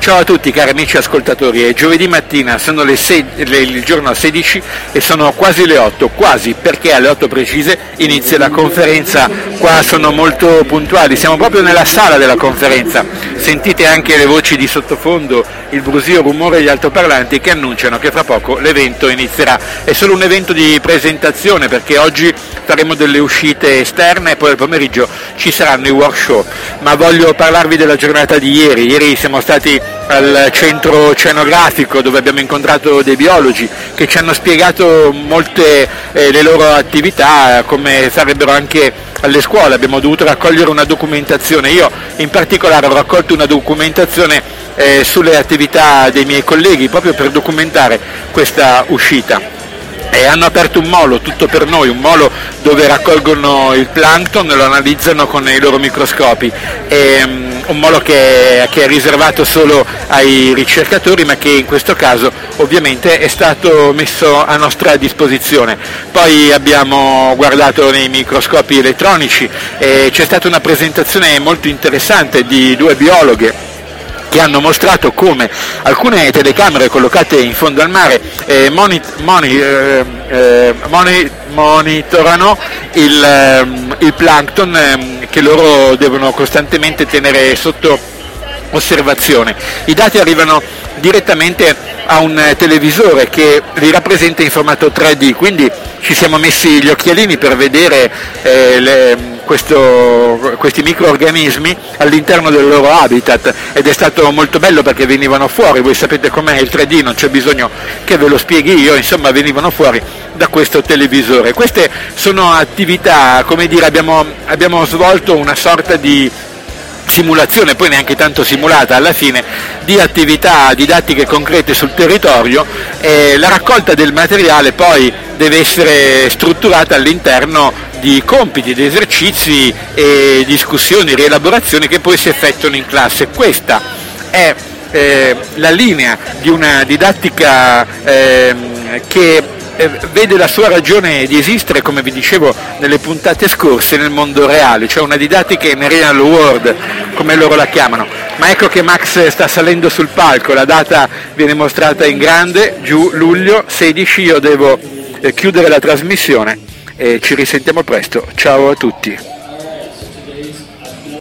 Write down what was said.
Ciao a tutti cari amici ascoltatori, è giovedì mattina, sono le 6, le, il giorno 16 e sono quasi le 8, quasi perché alle 8 precise inizia la conferenza, qua sono molto puntuali, siamo proprio nella sala della conferenza, sentite anche le voci di sottofondo, il brusio, rumore degli altoparlanti che annunciano che fra poco l'evento inizierà, è solo un evento di presentazione perché oggi faremo delle uscite esterne e poi al pomeriggio ci saranno i workshop, ma voglio parlarvi della giornata di ieri, ieri siamo stati al centro oceanografico dove abbiamo incontrato dei biologi che ci hanno spiegato molte eh, le loro attività, come farebbero anche alle scuole, abbiamo dovuto raccogliere una documentazione, io in particolare ho raccolto una documentazione eh, sulle attività dei miei colleghi proprio per documentare questa uscita e hanno aperto un molo tutto per noi, un molo dove raccolgono il plankton e lo analizzano con i loro microscopi. E, um, un molo che, che, è riservato solo ai ricercatori ma che in questo caso ovviamente è stato messo a nostra disposizione. Poi abbiamo guardato nei microscopi elettronici e c'è stata una presentazione molto interessante di due biologhe che hanno mostrato come alcune telecamere collocate in fondo al mare eh, moni, moni, eh, eh, moni, monitorano il, ehm, il plankton ehm, che loro devono costantemente tenere sotto osservazione. I dati arrivano direttamente a un televisore che li rappresenta in formato 3D, quindi ci siamo messi gli occhialini per vedere eh, le, questo, questi microorganismi all'interno del loro habitat. Ed è stato molto bello perché venivano fuori, voi sapete com'è il 3D, non c'è bisogno che ve lo spieghi io, insomma venivano fuori da questo televisore. Queste sono attività, come dire, abbiamo, abbiamo svolto una sorta di simulazione, poi neanche tanto simulata alla fine, di attività didattiche concrete sul territorio e la raccolta del materiale poi deve essere strutturata all'interno di compiti, di esercizi e discussioni, rielaborazioni che poi si effettuano in classe. Questa è eh, la linea di una didattica eh, che vede la sua ragione di esistere, come vi dicevo nelle puntate scorse, nel mondo reale, cioè una didattica in real world, come loro la chiamano. Ma ecco che Max sta salendo sul palco, la data viene mostrata in grande, giù luglio 16, io devo eh, chiudere la trasmissione e ci risentiamo presto. Ciao a tutti.